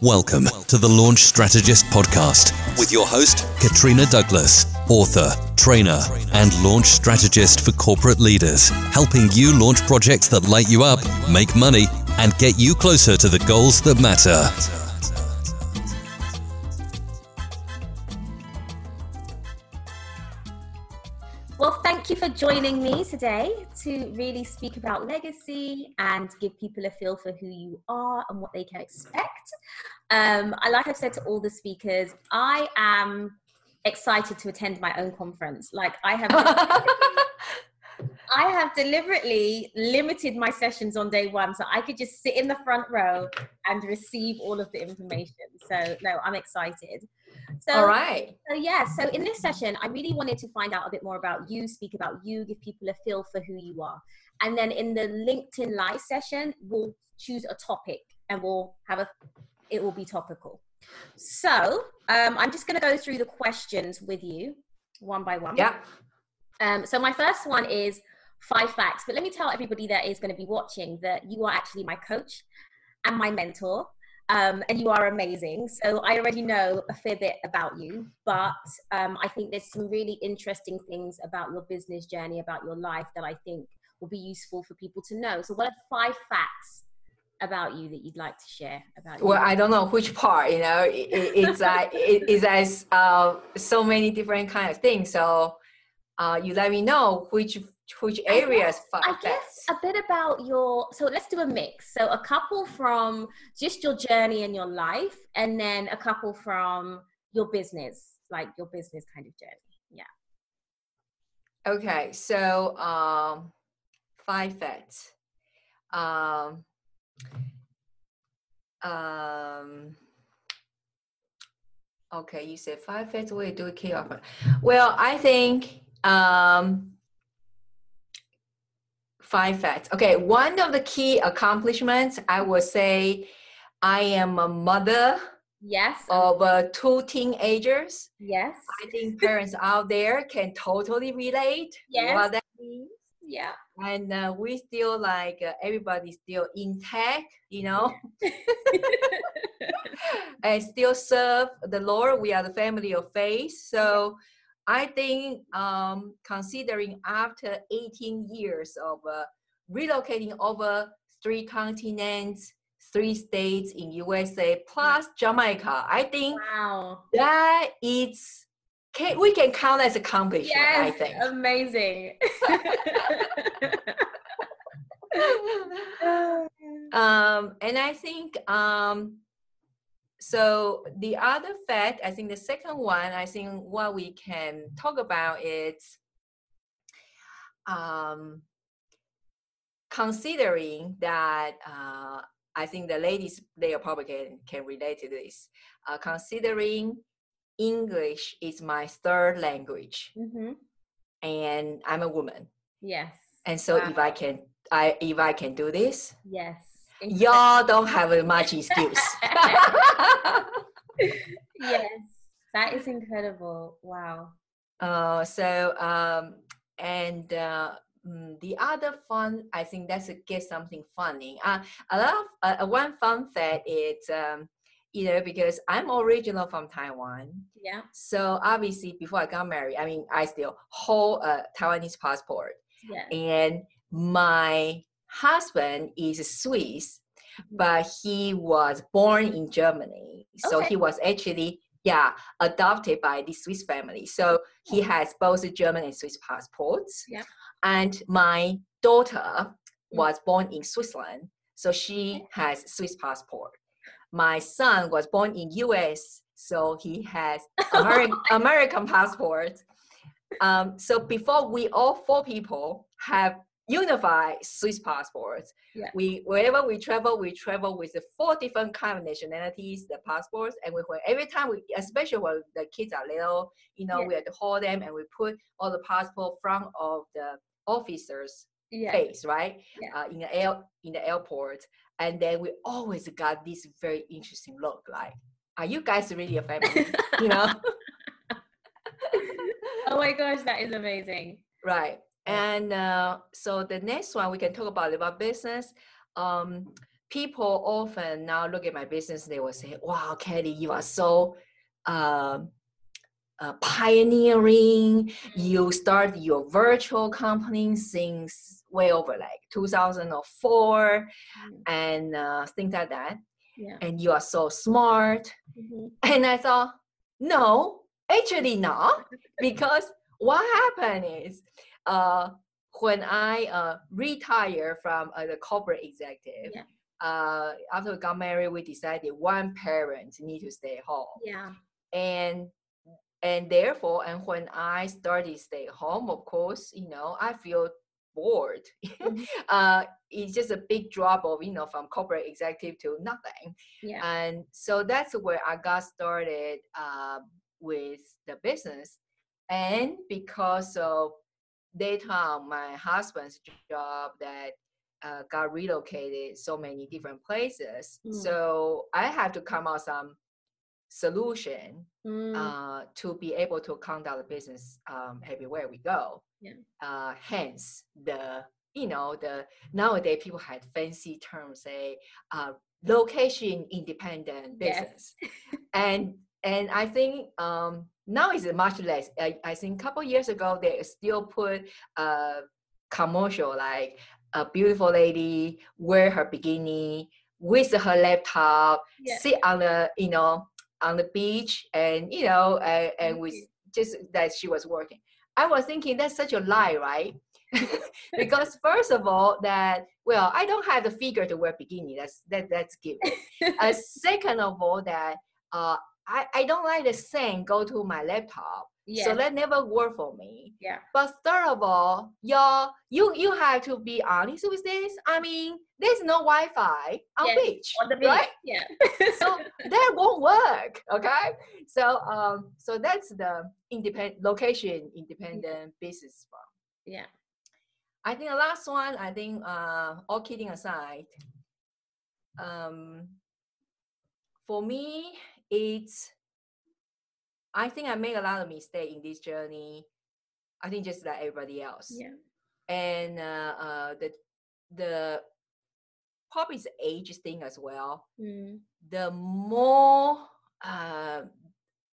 Welcome to the Launch Strategist podcast with your host, Katrina Douglas, author, trainer, and launch strategist for corporate leaders, helping you launch projects that light you up, make money, and get you closer to the goals that matter. Joining me today to really speak about legacy and give people a feel for who you are and what they can expect. Um, I like I've said to all the speakers, I am excited to attend my own conference. Like I have I have deliberately limited my sessions on day one so I could just sit in the front row and receive all of the information. So no, I'm excited. So, all right. So yeah, so in this session, I really wanted to find out a bit more about you, speak about you, give people a feel for who you are. And then in the LinkedIn live session, we'll choose a topic and we'll have a it will be topical. So um, I'm just going to go through the questions with you one by one. Yeah. Um, so my first one is five facts, but let me tell everybody that is going to be watching that you are actually my coach and my mentor. Um, and you are amazing. So I already know a fair bit about you, but um, I think there's some really interesting things about your business journey, about your life that I think will be useful for people to know. So, what are five facts about you that you'd like to share about? Well, you? I don't know which part. You know, it, it's like it, it's as uh, so many different kind of things. So uh, you let me know which which areas I guess a bit about your so let's do a mix. So a couple from just your journey in your life and then a couple from your business like your business kind of journey. Yeah. Okay so um five facts. Um um okay you said five facts. To do a key offer well i think um five facts. Okay, one of the key accomplishments, I would say, I am a mother. Yes. Of uh, two teenagers. Yes. I think parents out there can totally relate. Yes. What that means. Yeah. And uh, we still like uh, everybody still intact, you know, and still serve the Lord. We are the family of faith. So. I think um, considering after 18 years of uh, relocating over three continents, three states in USA plus Jamaica, I think wow. that it's can, we can count as accomplishment. Yes, I think amazing. um, and I think um, so the other fact, I think the second one, I think what we can talk about is um, considering that uh, I think the ladies they are probably can, can relate to this. Uh, considering English is my third language, mm-hmm. and I'm a woman. Yes. And so wow. if I can, I if I can do this, yes y'all don't have much excuse. yes, that is incredible. Wow. Uh, so um, and uh, mm, the other fun, I think that's a get something funny. Uh, I love uh, one fun fact is um, you know because I'm original from Taiwan. Yeah. So obviously, before I got married, I mean, I still hold a Taiwanese passport. Yeah. And my husband is Swiss, mm-hmm. but he was born in Germany. So okay. he was actually, yeah, adopted by the Swiss family. So he has both German and Swiss passports. Yeah. And my daughter mm. was born in Switzerland. So she has Swiss passport. My son was born in US. So he has American, American passport. Um, so before we all four people have unified Swiss passports. Yeah. We wherever we travel, we travel with the four different kind of nationalities, the passports, and we every time we, especially when the kids are little, you know, Yeah. we have to hold them and we put all the passport front of the officers' Yeah. face, right? Yeah. Uh, in the air in the airport, and then we always got this very interesting look, like, are you guys really a family? you know. oh my gosh, that is amazing. Right. And uh, so the next one we can talk about about business. Um, people often now look at my business, they will say, "Wow, Kelly, you are so." Uh, uh, pioneering. You start your virtual company since way over like 2004 mm-hmm. and uh, things like that. Yeah. And you are so smart. Mm-hmm. And I thought, no, actually not, because what happened is uh, when I uh, retired from uh, the corporate executive, yeah. uh, after we got married, we decided one parent need to stay home. Yeah. And and therefore, and when I started stay home, of course, you know, I feel bored. Mm-hmm. uh, it's just a big drop of you know from corporate executive to nothing. Yeah. And so that's where I got started uh, with the business, and because of daytime, my husband's job that uh, got relocated so many different places. Mm. So I have to come out some solution mm. uh, to be able to conduct the business um, everywhere we go. Yeah. Uh, hence the you know the nowadays people had fancy terms say uh, location independent business, yes. and and I think um, now it's much less. I, I think a couple years ago they still put a commercial like a beautiful lady wear her bikini with her laptop, yeah. sit on the you know on the beach and you know and, and with just that she was working. I was thinking that's such a lie right? Because first of all that well i don't have the figure to wear bikini. That's that that's given. Uh, second of all that uh, I, I don't like the saying go to my laptop yeah. So that never worked for me. Yeah. But third of all, y'all, you you have to be honest with this. I mean, there's no Wi-Fi on yes, beach, on the beach, right? Yeah. so that won't work. Okay. So um, so that's the independent location independent yeah. business. Yeah. I think the last one. I think uh, all kidding aside, um, for me, it's I think I made a lot of mistake in this journey. I think just like everybody else. Yeah. And uh, uh, the the probably is age thing as well. Mm. The more uh,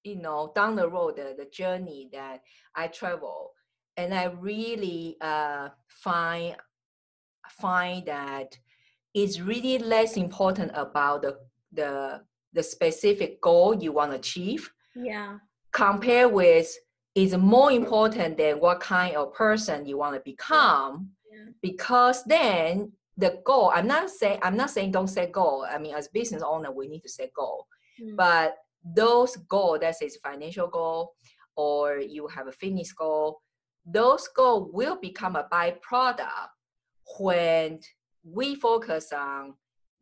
you know down the road, the, the journey that I travel, and I really uh, find find that it's really less important about the the the specific goal you want to achieve. Yeah. Compare with is more important than what kind of person you want to become? Yeah. because then the goal i'm not saying i'm not saying don't set goal. I mean as business owner we need to set goal. Mm. but those goal that is financial goal or you have a fitness goal those goal will become a byproduct when we focus on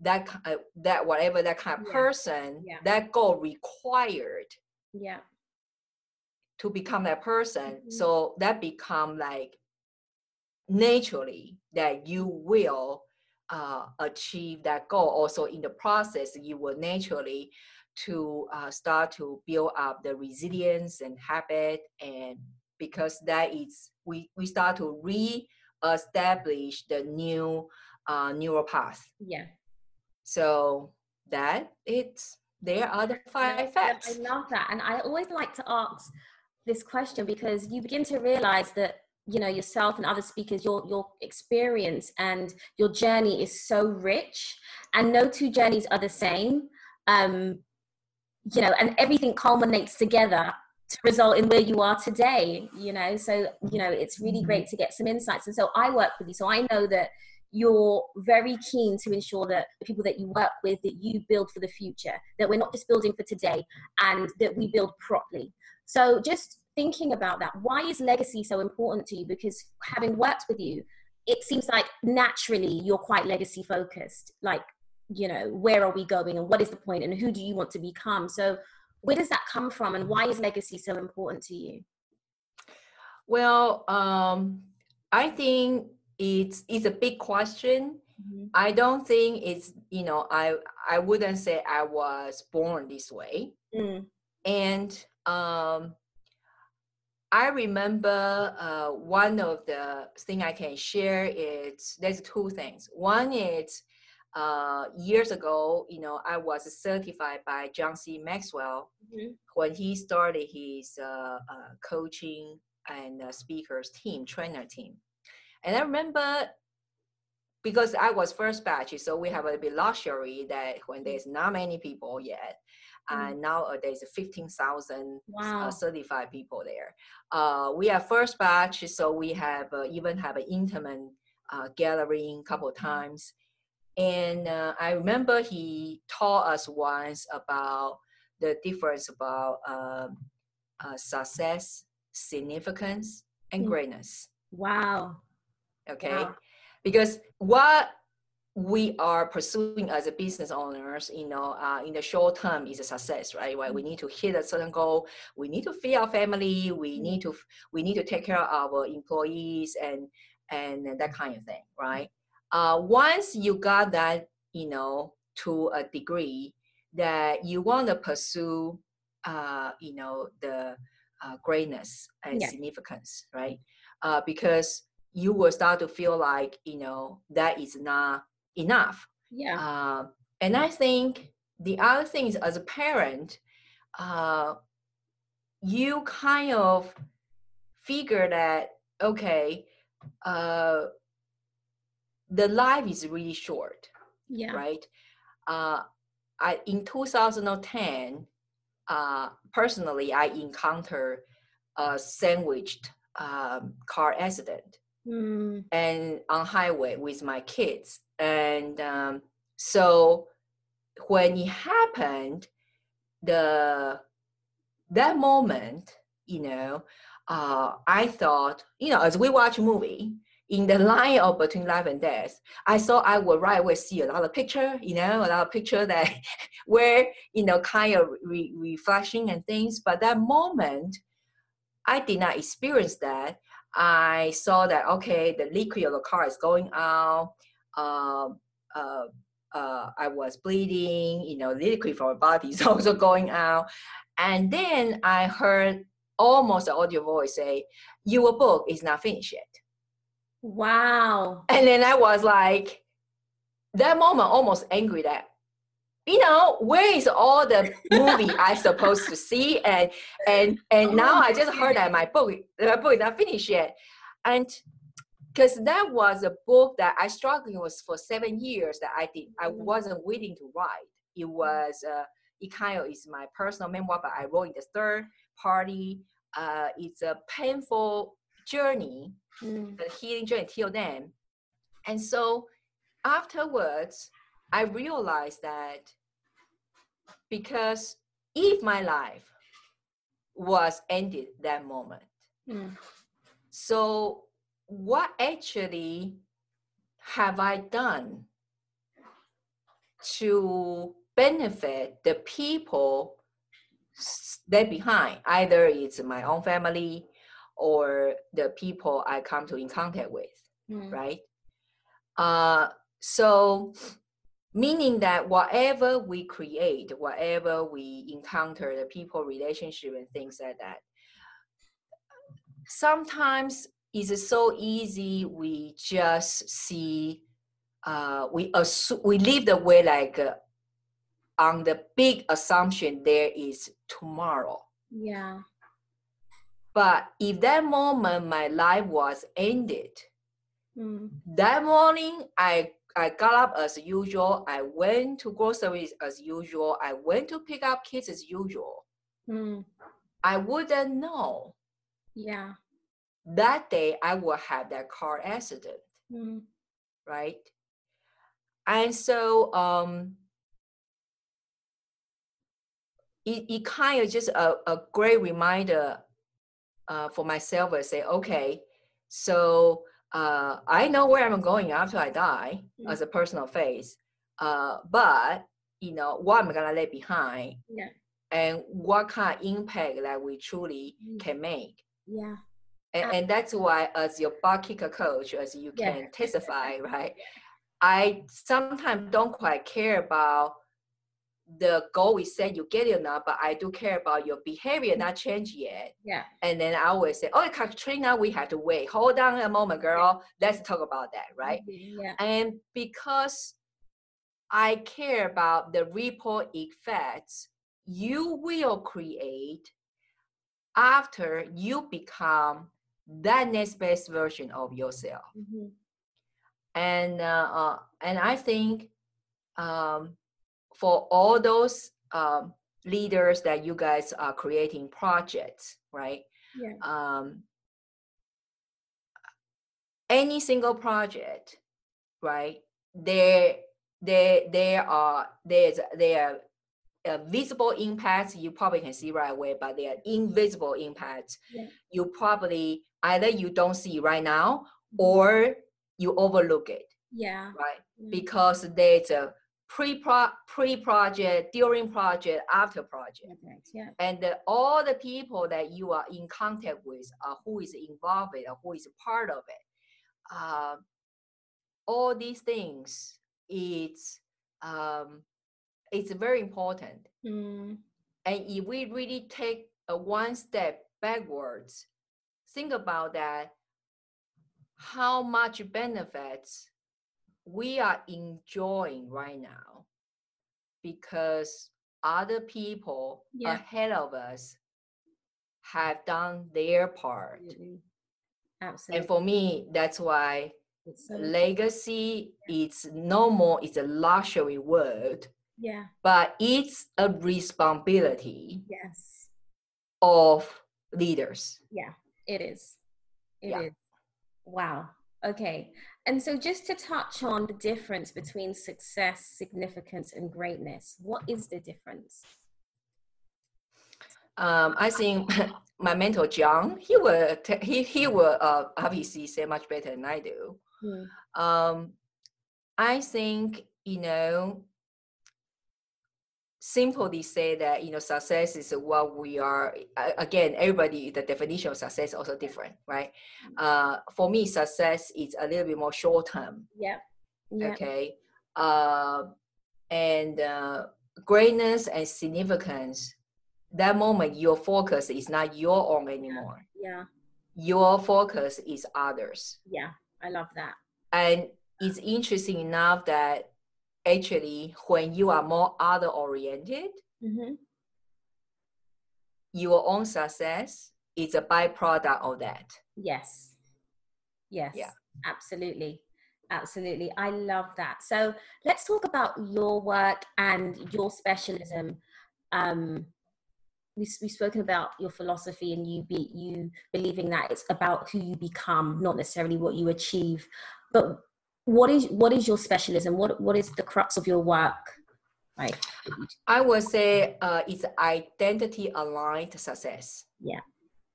that uh, that whatever that kind of yeah. person yeah. that goal required yeah to become that person mm-hmm. so that become like naturally that you will uh, achieve that goal also in the process you will naturally to uh, start to build up the resilience and habit and because that is we we start to re-establish the new uh, neural path yeah so that it's there are the five facts i love that and i always like to ask this question because you begin to realize that you know yourself and other speakers your your experience and your journey is so rich and no two journeys are the same um you know and everything culminates together to result in where you are today you know so you know it's really mm-hmm. great to get some insights and so i work with you so i know that you're very keen to ensure that the people that you work with that you build for the future that we're not just building for today and that we build properly so just thinking about that, why is legacy so important to you? Because having worked with you, it seems like naturally you're quite legacy focused. Like, you know, where are we going and what is the point and who do you want to become? So where does that come from and why is legacy so important to you? Well, um, I think it's it's a big question. Mm-hmm. I don't think it's you know I I wouldn't say I was born this way, mm. and um, I remember uh, one of the thing I can share is there's two things. One is uh, years ago, you know, I was certified by John C. Maxwell Mhm. when he started his uh, uh, coaching and uh, speakers team, trainer team. And I remember because I was first batch, so we have a bit luxury that when there's not many people yet, Mm. and nowadays 15,000 Wow. uh, certified people there. Uh, we are first batch, so we have uh, even have an intimate uh, gathering couple of times. And uh, I remember he taught us once about the difference about um, uh, success, significance, and Mm. greatness. Wow. Okay, Wow. because what we are pursuing as a business owners, you know, uh, in the short term is a success, right? Right. We need to hit a certain goal. We need to feed our family. We Mm. need to we need to take care of our employees and and that kind of thing, right? Uh, once you got that, you know, to a degree that you want to pursue, uh, you know, the uh, greatness and Yeah. significance, right? Uh, because you will start to feel like you know that is not enough Yeah. uh, and i think the other thing is as a parent uh, you kind of figure that okay uh, the life is really short yeah. right uh, I, in 2010 uh, personally i encountered a sandwiched um, car accident Mm. and on highway with my kids. And um, so when it happened the that moment you know uh, i thought you know as we watch movie in the line of between life and death i saw i would right away see a lot of picture you know a lot of picture that where you know kind of re- reflection and things. But that moment i did not experience that I saw that okay, the liquid of the car is going out. Um, uh, uh, I was bleeding. You know, liquid from my body is also going out. And then I heard almost an audio voice say, "Your book is not finished yet." Wow. And then I was like, that moment, almost angry that. You know where is all the movie I supposed to see and and and now I just heard that my book my book is not finished yet, and because that was a book that I struggled with for seven years that I did I wasn't willing to write. It was uh, it kind of is my personal memoir, but I wrote in the third party. Uh, it's a painful journey, Mm. the healing journey till then, and so afterwards I realized that because if my life was ended that moment, Mm. so what actually have I done to benefit the people s- left behind? Either it's my own family or the people I come to in contact with Mm. right? Uh, so, meaning that whatever we create, whatever we encounter, the people, relationship, and things like that, sometimes it's so easy. We just see, uh, we assume, we live the way like uh, on the big assumption there is tomorrow. Yeah. But if that moment my life was ended, Mm. that morning i i got up as usual i went to groceries as usual i went to pick up kids as usual Mm. i wouldn't know Yeah. that day i would have that car accident Mm. right and so um it, it kind of just a, a great reminder uh, for myself to say okay so uh, i know where i'm going after i die Mm. as a personal phase uh, but you know what i'm gonna leave behind Yeah. and what kind of impact that we truly Mm. can make Yeah. and, Uh, and that's why as your butt kicker coach as you Yeah. can testify right i sometimes don't quite care about the goal we set you get it or not but i do care about your behavior not change yet Yeah. and then i always say oh katrina we have to wait hold on a moment girl let's talk about that right Mhm. Yeah. and because I care about the ripple effects you will create after you become that next best version of yourself. Mhm. And uh, uh, and I think um, for all those um, leaders that you guys are creating projects, right? Yeah. Um, any single project, right? There, there, there are there's there are uh, visible impacts you probably can see right away, but there are invisible impacts. Yeah. You probably either you don't see right now Mhm. or you overlook it, yeah. right? Because there's a pre pre project, during project, after project Perfect. Yeah. and all the people that you are in contact with uh, who is involved in or who is part of it uh, all these things it's um, it's very important Mm. and if we really take a one step backwards think about that how much benefits we are enjoying right now because other people Yeah. ahead of us have done their part Absolutely. and for me that's why so- legacy it's no more it's a luxury word yeah. but it's a responsibility Yes. of leaders Yeah. It is. It is. Yeah. Wow. Okay. And so, just to touch on the difference between success, significance, and greatness, what is the difference? um, I think my mentor John, he will t- he he will uh, obviously say much better than I do. Mm. Um, I think you know, simply say that you know success is what we are. Again, everybody the definition of success is also different, right? Uh, for me, success is a little bit more short term. Yeah. Yeah. Okay, uh, and uh, greatness and significance. That moment, your focus is not your own anymore. Yeah. Your focus is others. Yeah. I love that. And it's interesting enough that actually, when you are more other oriented, hmm your own success is a byproduct of that. Yes. Yes. Yeah. Absolutely. Absolutely. I love that. So let's talk about your work and your specialism. Um, we, we've spoken about your philosophy and you be you believing that it's about who you become, not necessarily what you achieve. But what is what is your specialism? What what is the crux of your work? Like, I would say uh, it's identity aligned success. Yeah.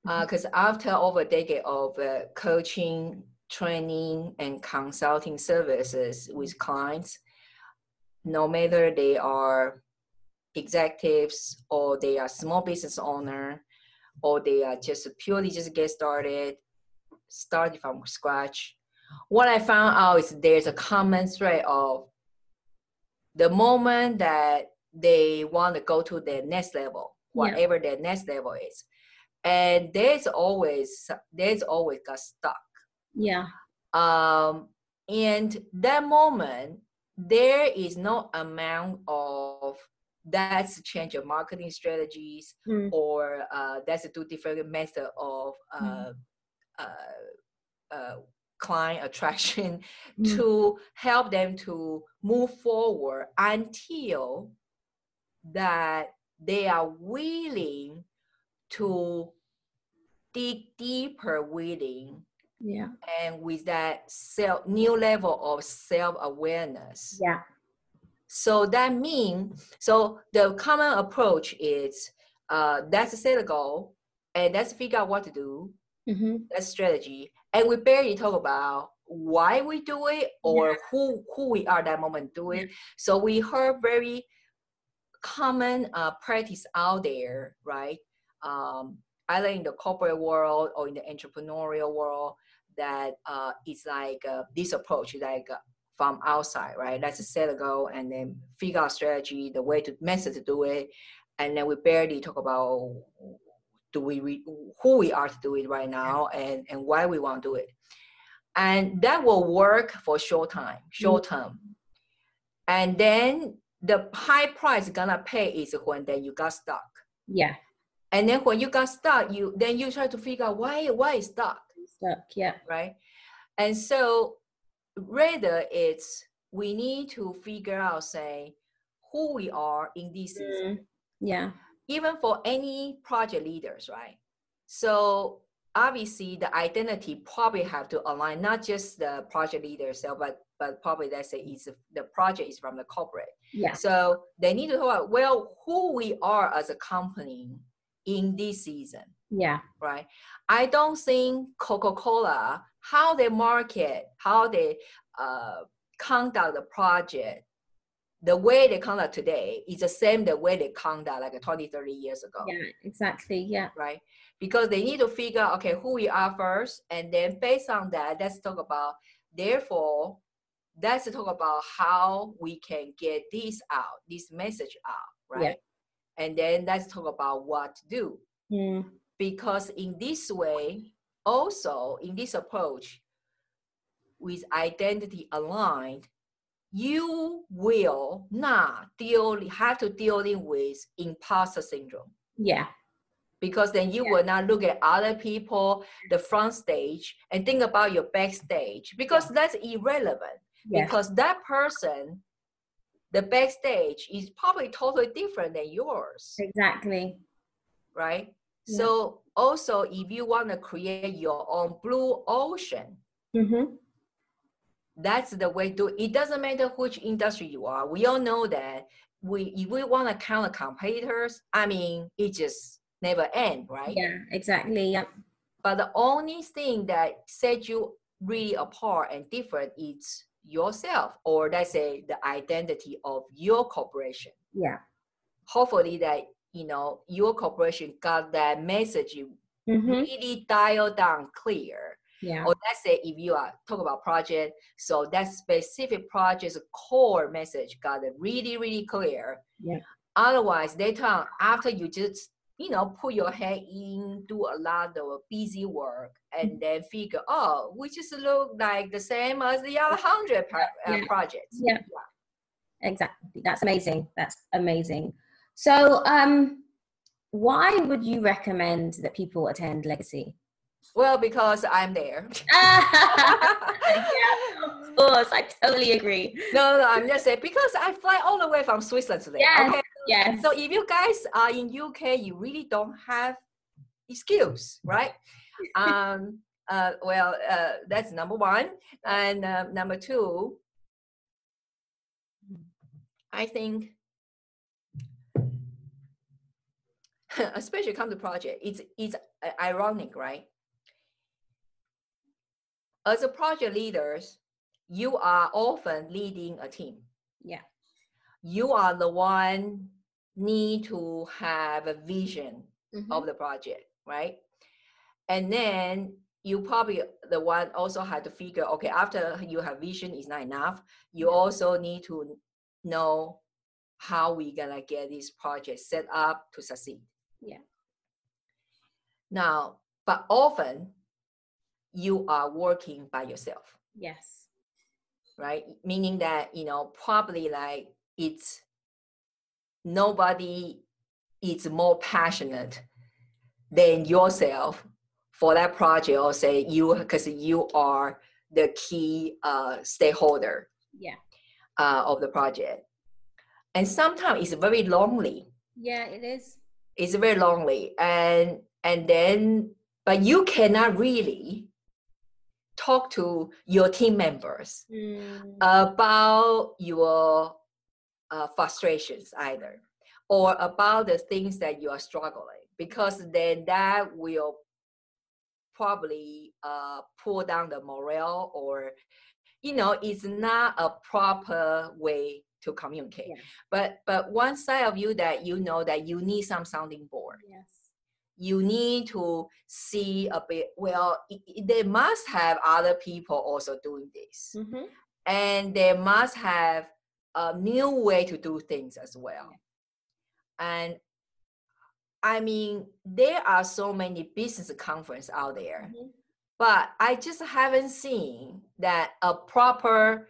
Uh because after over a decade of uh, coaching, training, and consulting services with clients, no matter they are executives or they are small business owner or they are just purely just get started, started from scratch. What I found out is there's a common thread of the moment that they want to go to the next level, Yeah. whatever their next level is, and there's always there's always got stuck. yeah, Um, and that moment, there is no amount of that's a change of marketing strategies Mm. or uh, that's a two different method of uh, Mm. uh, uh, client attraction Mm. to help them to move forward until that they are willing to dig deeper within yeah, and with that self new level of self-awareness. Yeah, so that means so the common approach is uh that's set a goal and let's figure out what to do hmm that's strategy. And we barely talk about why we do it or who who we are that moment do it so we heard very common uh, practice out there right? Um, either in the corporate world or in the entrepreneurial world that uh, it's like uh, this approach like uh, from outside right? Let's set a goal and then figure out strategy the way to method to do it. And then we barely talk about do we re- who we are to do it right now and and why we want to do it and that will work for short time short term and then the high price gonna pay is when then you got stuck. Yeah. And then when you got stuck, you then you try to figure out why why is stuck, Stuck. Yeah. right? And so rather it's we need to figure out say who we are in this season. Mm. Yeah. Even for any project leaders, right? So obviously the identity probably have to align not just the project leader itself, but but probably let's say it's the project is from the corporate. Yeah. So they need to talk about well who we are as a company in this season, Yeah. right? I don't think Coca-Cola, how they market, how they uh, conduct the project, the way they conduct today is the same the way they conduct like 20, 30 years ago Yeah. Exactly. Yeah. right? Because they need to figure out, okay, who we are first, and then based on that, let's talk about, therefore, let's talk about how we can get this out, this message out, right? Yeah. And then let's talk about what to do. Mm. Because in this way, also in this approach, with identity aligned, you will not deal have to dealing with imposter syndrome Yeah. because then you Yeah. will not look at other people, the front stage, and think about your backstage because that's irrelevant. Yes. Because that person, the backstage is probably totally different than yours, Exactly. right? Yeah. So also, if you want to create your own blue ocean, Mm-hmm. That's the way to it. Doesn't matter which industry you are. We all know that we if we want to count the competitors, I mean, it just never end, right? Yeah. Exactly. Yeah. But the only thing that sets you really apart and different is yourself, or let's say the identity of your corporation. Yeah. Hopefully that you know your corporation got that message Mm-hmm. really dialed down clear. Yeah. Or let's say if you are talk about project, so that specific project's core message got it really, really clear. Yeah. Otherwise, later on, after you just you know put your head in, do a lot of busy work, Mm-hmm. and then figure, oh, we just look like the same as the other hundred pro- uh, Yeah. projects. Yeah. Exactly. That's amazing. That's amazing. So, um, why would you recommend that people attend Legacy? Well, because I'm there. yeah, of course. I totally agree. no, no, I'm just saying because I fly all the way from Switzerland today. Yes. Okay. Yes. So if you guys are in UK, you really don't have excuse, right? um, uh, well, uh, that's number one, and uh, number two, I think, especially come to project, it's it's uh, ironic, right? As a project leaders, you are often leading a team yeah. you are the one need to have a vision Mhm. of the project right and then you probably the one also had to figure okay after you have vision is not enough you also need to know how we gonna get this project set up to succeed Yeah. now but often you are working by yourself Yes. right? Meaning that, you know, probably like it's nobody is more passionate than yourself for that project or say you because you are the key uh, stakeholder Yeah. uh, of the project. And sometimes it's very lonely. Yeah, it is. It's very lonely. And and then but you cannot really talk to your team members Mm, about your uh, frustrations either or about the things that you are struggling because then that will probably uh, pull down the morale or you know it's not a proper way to communicate Yeah. but but one side of you that you know that you need some sounding board yes. You need to see a bit well i- i- they must have other people also doing this Mm-hmm. and they must have a new way to do things as well. And I mean, there are so many business conference out there, Mhm. but I just haven't seen that a proper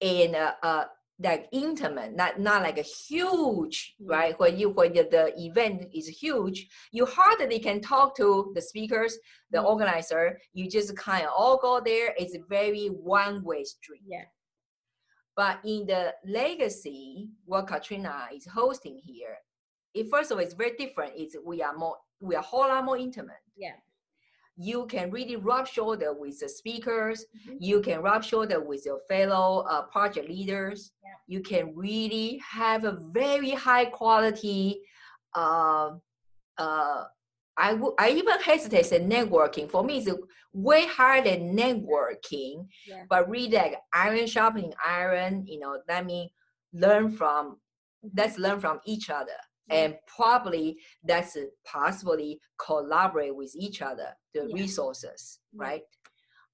in a, a like intimate, not not like a huge, Mm. right? When you when the, the event is huge, you hardly can talk to the speakers, the Mm. organizer. You just kind of all go there. It's a very one way street. Yeah. But in the legacy, what Katrina is hosting here, it first of all, it's very different. It's we are more we are a whole lot more intimate. Yeah. You can really rub shoulder with the speakers. Mhm. You can rub shoulder with your fellow uh, project leaders. Yeah. You can really have a very high quality. Uh, uh, I would I even hesitate say networking. For me, it's way higher than networking Yeah. but really like iron sharpening iron you know let me learn from let's learn from each other and probably that's possibly collaborate with each other the Yeah. resources Yeah. right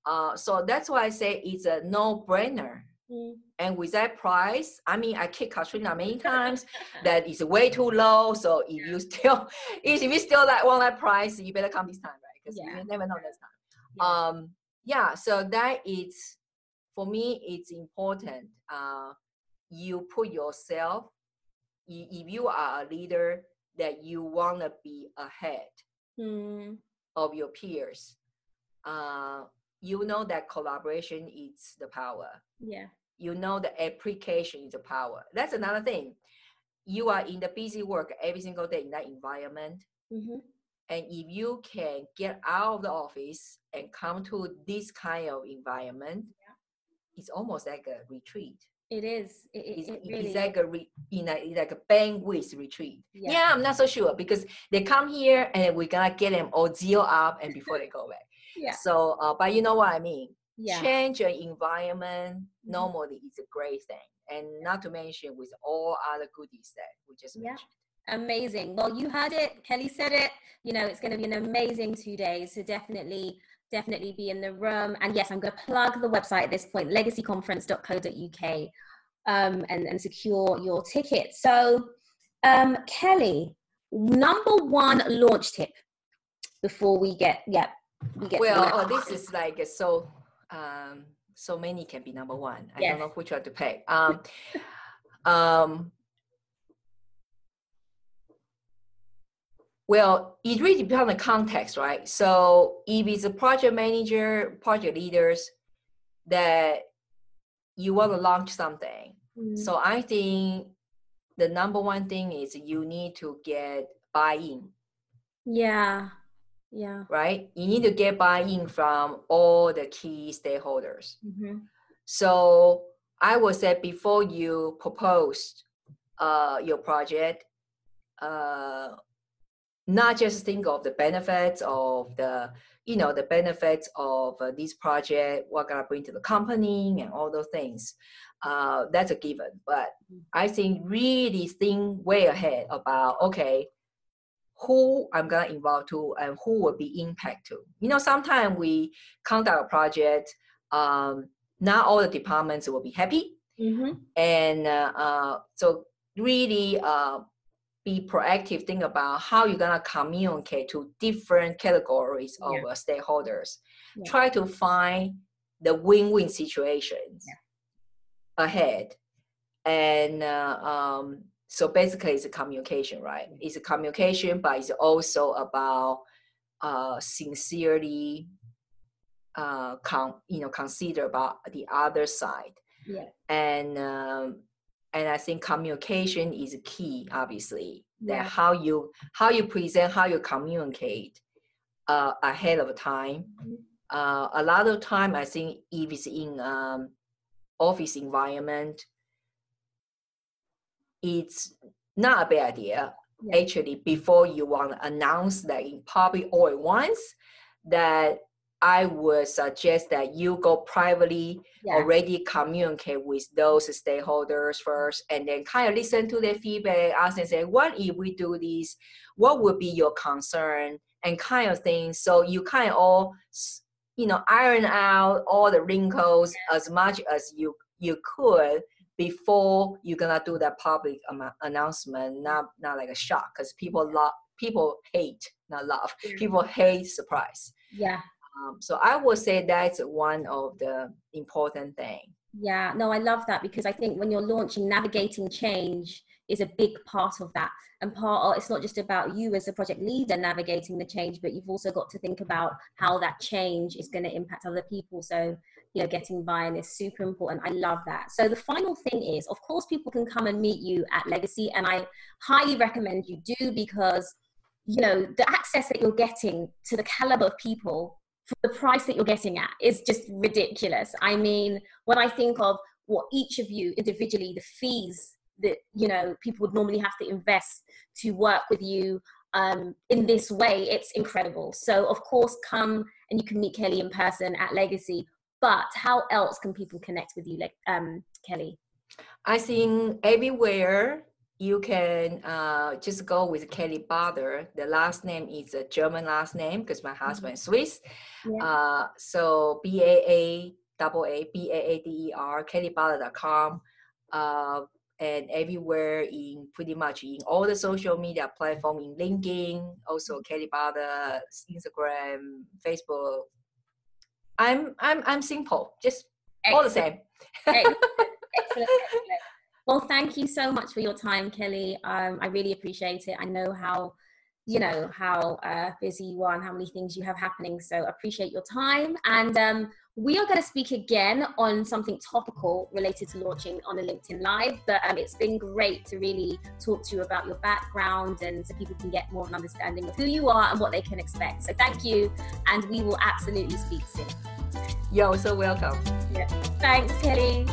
uh, so that's why i say it's a no-brainer Mm. and with that price i mean i kick katrina many times that is way too low so if you still if you still like want that price you better come this time right because Yeah. you never know next time Yeah. um yeah so that is for me it's important uh you put yourself if you are a leader that you want to be ahead Mm. of your peers. Uh you know that collaboration is the power. Yeah. you know the application is the power. That's another thing. You are in the busy work every single day in that environment. Hmm and if you can get out of the office and come to this kind of environment, it's almost like a retreat. It is. It, it, It's, it it's really like a re, in a it's like a bandwidth retreat. Yeah. Yeah. I'm not so sure because they come here and we're gonna get them all zeal up and before they go back. Yeah. So, uh, but you know what I mean. Yeah. Change your environment Mhm. normally is a great thing, and not to mention with all other goodies that we just Yeah. mentioned. Amazing. Well, you heard it. Kelly said it. You know, it's going to be an amazing two days. So definitely, definitely be in the room. And yes, I'm going to plug the website at this point, legacyconference.co.uk, um, and, and secure your ticket. So, um, Kelly, number one launch tip before we get, yeah, we get Well, oh, this is like so um so many can be number one. I Yes. don't know which one to pick. Um, um, well, it really depends on the context, right? So if it's a project manager, project leaders that you want to launch something, Mm, so I think the number one thing is you need to get buy-in. yeah, yeah. right? You need to get buy-in from all the key stakeholders. hmm So I would say before you propose uh, your project, uh, not just think of the benefits of the, you know, the benefits of uh, this project, what gonna bring to the company, and all those things. Uh, that's a given. But I think really think way ahead about okay, who I'm gonna involve to and who will be impact to. You know, sometimes we conduct a project, um, not all the departments will be happy, hmm and uh, uh, so really uh, be proactive. Think about how you're gonna communicate to different categories of Yeah. uh, stakeholders. Yeah. Try to find the win-win situations ahead, and uh, um, so basically it's a communication, right? It's a communication, but it's also about uh, sincerely uh, con- you know consider about the other side Yeah. and um, and I think communication is key. Obviously, that how you how you present, how you communicate uh, ahead of time. Mhm. Uh, a lot of time, I think if it's in um, office environment, it's not a bad idea. Yeah. Actually, before you want to announce that in public all at once, that I would suggest that you go privately Yeah. already communicate with those stakeholders first and then kind of listen to their feedback ask and say what if we do this? What would be your concern? and kind of thing so you kind of all you know iron out all the wrinkles as much as you you could before you're gonna do that public announcement. Not not like a shock because people love people hate not love people hate surprise. Yeah. Um, so I would say that's one of the important thing. Yeah, no, I love that because I think when you're launching, navigating change is a big part of that. And part it's not just about you as a project leader navigating the change, but you've also got to think about how that change is going to impact other people. So, you know, getting buy-in is super important. I love that. So the final thing is, of course, people can come and meet you at Legacy, and I highly recommend you do because you know the access that you're getting to the caliber of people for the price that you're getting at is just ridiculous. I mean, when I think of what each of you individually, the fees that you know people would normally have to invest to work with you um, in this way it's incredible. So of course come and you can meet kelly in person at legacy but how else can people connect with you like um, kelly? I think everywhere you can uh, just go with kelly baader the last name is a german last name because my husband is swiss yeah. uh, so b-a-a double a b-a-a-d-e-r kellybaader.com uh, and everywhere in pretty much in all the social media platform in LinkedIn, also Kelly Baader, Instagram, Facebook. I'm I'm I'm simple, just excellent. all the same. excellent, excellent. Well, thank you so much for your time, Kelly. Um, I really appreciate it. I know how you know how uh, busy you are and how many things you have happening. So appreciate your time. And um, we are going to speak again on something topical related to launching on a LinkedIn Live. But um, it's been great to really talk to you about your background and so people can get more of an understanding of who you are and what they can expect. So thank you. And we will absolutely speak soon. You're so welcome. Yeah. Thanks, Kelly.